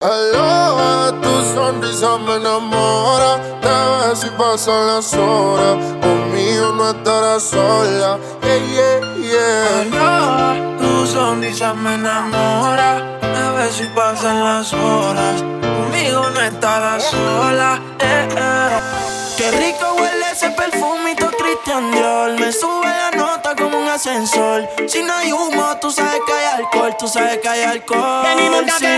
Aloha, tu sonrisa me enamora. Te ves y pasan las horas. Conmigo no estarás sola. Yeah, yeah, yeah. tu sonrisa me enamora. Te ves y pasan las horas. Conmigo no estarás sola. Eh, eh. Qué rico huele ese perfumito Christian Dior. Me sube la nota como un ascensor. Si no hay humo, tú sabes que hay alcohol. Tú sabes que hay alcohol. Sí.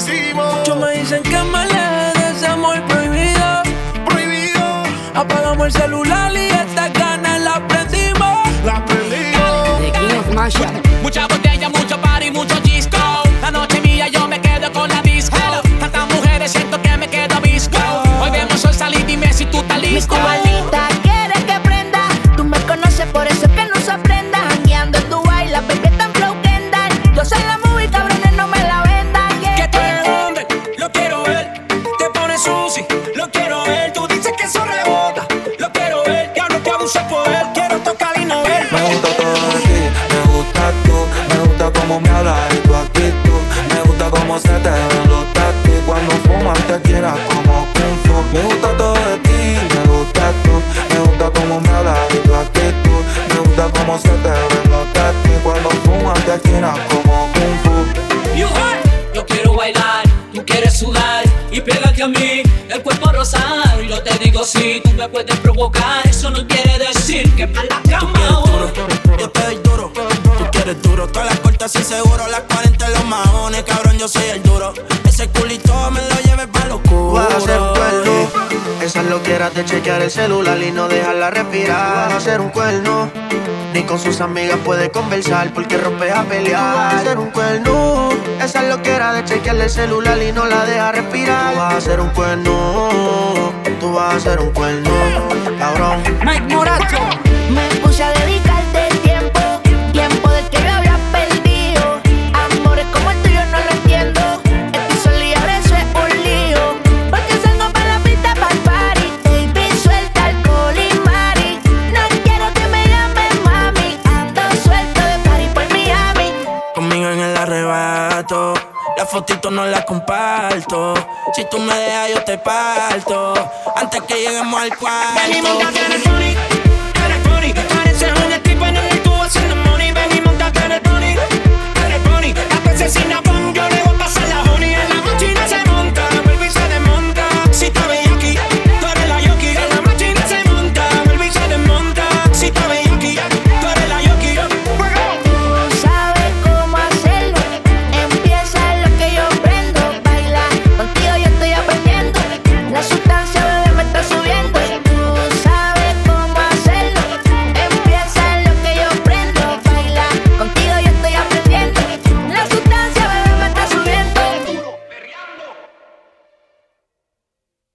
hicimos. Muchos me dicen que me aleje de ese amor prohibido. Prohibido. Apagamos el celular y estas ganas las prendimos. La prendimos. Si tú me puedes provocar, eso no quiere decir que para la cama. duro, yo te doy duro. Tú quieres duro, todas las cortas y seguro, las 40 en los mahones, cabrón, yo soy el duro. Ese culito me lo lleves pa' los Vas a hacer un cuerno. Esa lo quieras de chequear el celular y no dejarla respirar. Vas a hacer un cuerno. Ni con sus amigas puede conversar porque rompe a pelear. Vas a hacer un cuerno. El celular y no la deja respirar. Tú vas a hacer un cuerno. Tú vas a hacer un cuerno. Cabrón. Mike Morato. Me puse a dedicarte tiempo. Tiempo del que yo había perdido. Amores como el tuyo no lo entiendo. Estoy sola y ahora eso es un lío. Porque salgo para la pista para el party. Baby, suelta alcohol y mari. No quiero que me llames mami. Ando suelto de party por Miami. Conmigo en el arrebato. La fotito no la comparto. Si tú me dejas, yo te parto. Antes que lleguemos al cuarto.